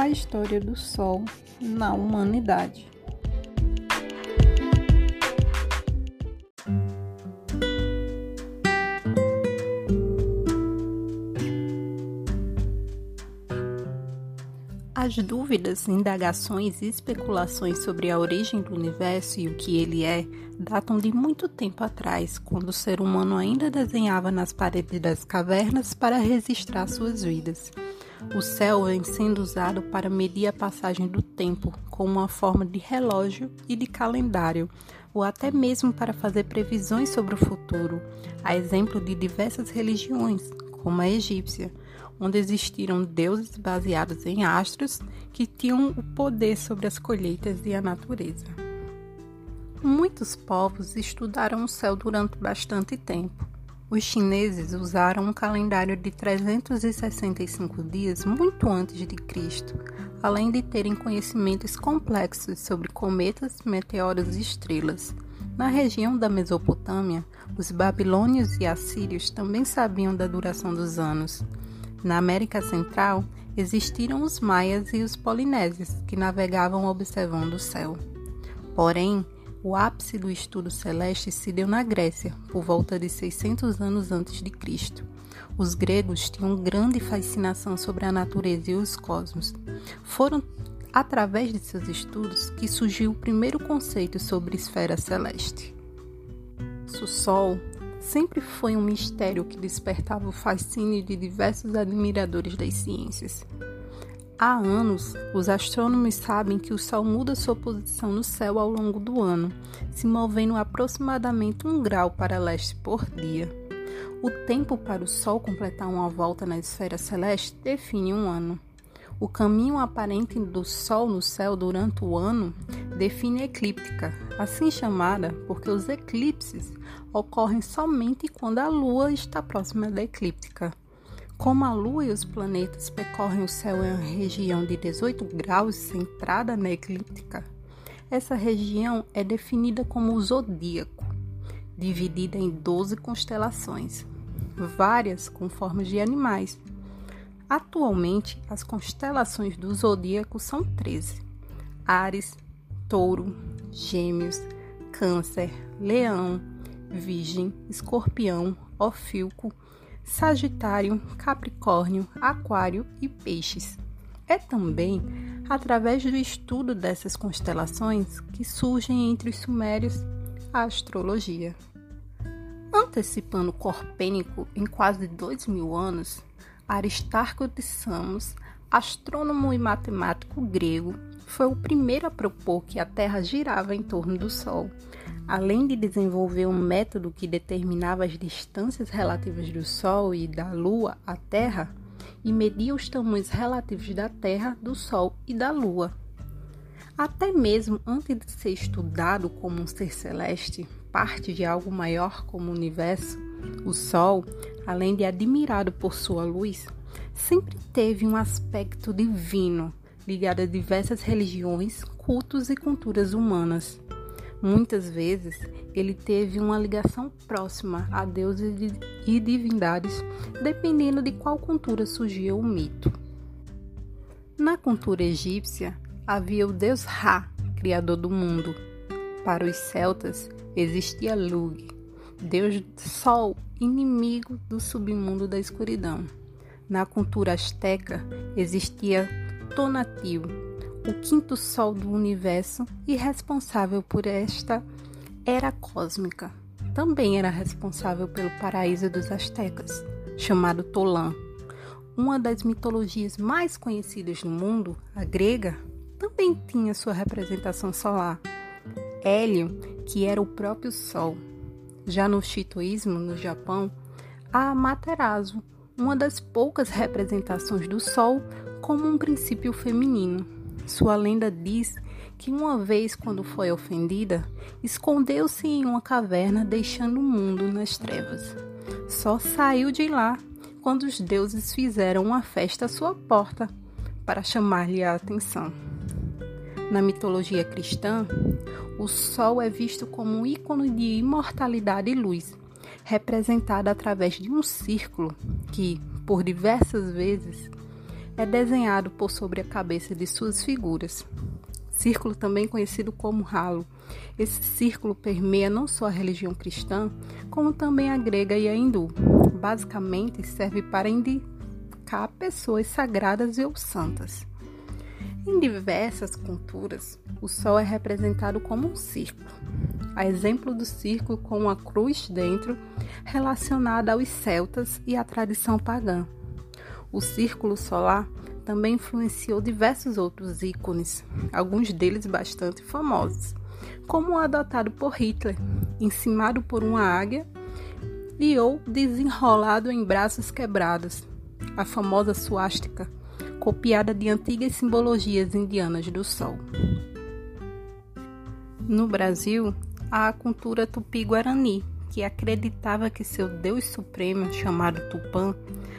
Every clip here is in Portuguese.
a história do Sol na humanidade. As dúvidas, indagações e especulações sobre a origem do universo e o que ele é datam de muito tempo atrás, quando o ser humano ainda desenhava nas paredes das cavernas para registrar suas vidas. O céu vem sendo usado para medir a passagem do tempo como uma forma de relógio e de calendário, ou até mesmo para fazer previsões sobre o futuro, a exemplo de diversas religiões, como a egípcia onde existiram deuses baseados em astros que tinham o poder sobre as colheitas e a natureza. Muitos povos estudaram o céu durante bastante tempo. Os chineses usaram um calendário de 365 dias muito antes de Cristo, além de terem conhecimentos complexos sobre cometas, meteoros e estrelas. Na região da Mesopotâmia, os babilônios e assírios também sabiam da duração dos anos. Na América Central, existiram os maias e os polinésios, que navegavam observando o céu. Porém, o ápice do estudo celeste se deu na Grécia, por volta de 600 anos antes de Cristo. Os gregos tinham grande fascinação sobre a natureza e os cosmos. Foram através de seus estudos que surgiu o primeiro conceito sobre esfera celeste. O Sol sempre foi um mistério que despertava o fascínio de diversos admiradores das ciências. Há anos, os astrônomos sabem que o Sol muda sua posição no céu ao longo do ano, se movendo aproximadamente um grau para leste por dia. O tempo para o Sol completar uma volta na esfera celeste define um ano. O caminho aparente do Sol no céu durante o ano define a eclíptica, assim chamada porque os eclipses ocorrem somente quando a Lua está próxima da eclíptica. Como a Lua e os planetas percorrem o céu em uma região de 18 graus centrada na eclíptica, essa região é definida como o zodíaco, dividida em 12 constelações, várias com formas de animais. Atualmente, as constelações do zodíaco são 13: Ares, Touro, Gêmeos, Câncer, Leão, Virgem, Escorpião, Ofilco, Sagitário, Capricórnio, Aquário e Peixes. É também através do estudo dessas constelações que surgem entre os sumérios a astrologia. Antecipando Corpênico em quase dois mil anos, Aristarco de Samos, astrônomo e matemático grego, foi o primeiro a propor que a Terra girava em torno do Sol além de desenvolver um método que determinava as distâncias relativas do Sol e da Lua à Terra e media os tamanhos relativos da Terra, do Sol e da Lua. Até mesmo antes de ser estudado como um ser celeste, parte de algo maior como o universo, o Sol, além de admirado por sua luz, sempre teve um aspecto divino ligado a diversas religiões, cultos e culturas humanas. Muitas vezes ele teve uma ligação próxima a deuses e divindades, dependendo de qual cultura surgia o mito. Na cultura egípcia havia o deus Ra, criador do mundo. Para os celtas existia Lug, deus sol, inimigo do submundo da escuridão. Na cultura asteca existia Tonatiuh, o quinto sol do universo e responsável por esta era cósmica. Também era responsável pelo paraíso dos astecas, chamado Tolã. Uma das mitologias mais conhecidas no mundo, a grega, também tinha sua representação solar. Hélio, que era o próprio Sol. Já no Shintoísmo, no Japão, há Amaterasu, uma das poucas representações do Sol como um princípio feminino. Sua lenda diz que uma vez, quando foi ofendida, escondeu-se em uma caverna, deixando o mundo nas trevas. Só saiu de lá quando os deuses fizeram uma festa à sua porta para chamar-lhe a atenção. Na mitologia cristã, o sol é visto como um ícone de imortalidade e luz, representado através de um círculo que, por diversas vezes, é desenhado por sobre a cabeça de suas figuras. Círculo também conhecido como halo. Esse círculo permeia não só a religião cristã, como também a grega e a hindu. Basicamente, serve para indicar pessoas sagradas ou santas. Em diversas culturas, o Sol é representado como um círculo. A exemplo do círculo com uma cruz dentro, relacionada aos celtas e à tradição pagã. O círculo solar também influenciou diversos outros ícones, alguns deles bastante famosos, como o adotado por Hitler, encimado por uma águia e ou desenrolado em braços quebrados, a famosa suástica copiada de antigas simbologias indianas do sol. No Brasil, há a cultura tupi-guarani, que acreditava que seu deus supremo, chamado Tupã,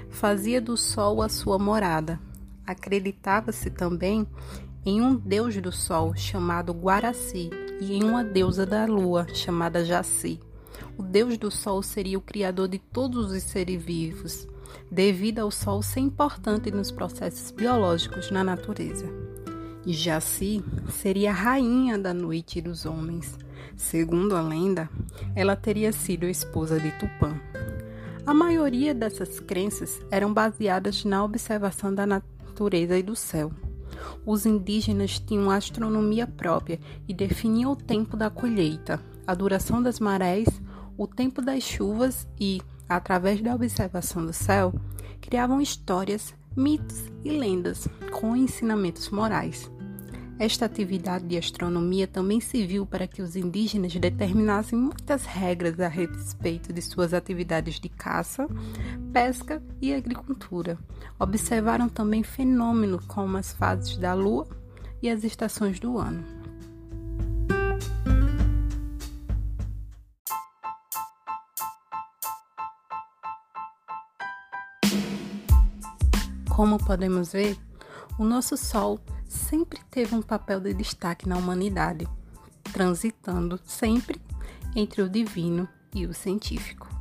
fazia do sol a sua morada. Acreditava-se também em um deus do sol chamado Guaraci e em uma deusa da lua chamada Jaci. O deus do sol seria o criador de todos os seres vivos, devido ao Sol ser importante nos processos biológicos na natureza. E Jaci seria a rainha da noite dos homens. Segundo a lenda, ela teria sido esposa de Tupã. A maioria dessas crenças eram baseadas na observação da natureza e do céu. Os indígenas tinham astronomia própria e definiam o tempo da colheita, a duração das marés, o tempo das chuvas e, através da observação do céu, criavam histórias, mitos e lendas com ensinamentos morais. Esta atividade de astronomia também serviu para que os indígenas determinassem muitas regras a respeito de suas atividades de caça, pesca e agricultura. Observaram também fenômenos como as fases da lua e as estações do ano. Como podemos ver, o nosso Sol sempre teve um papel de destaque na humanidade, transitando sempre entre o divino e o científico.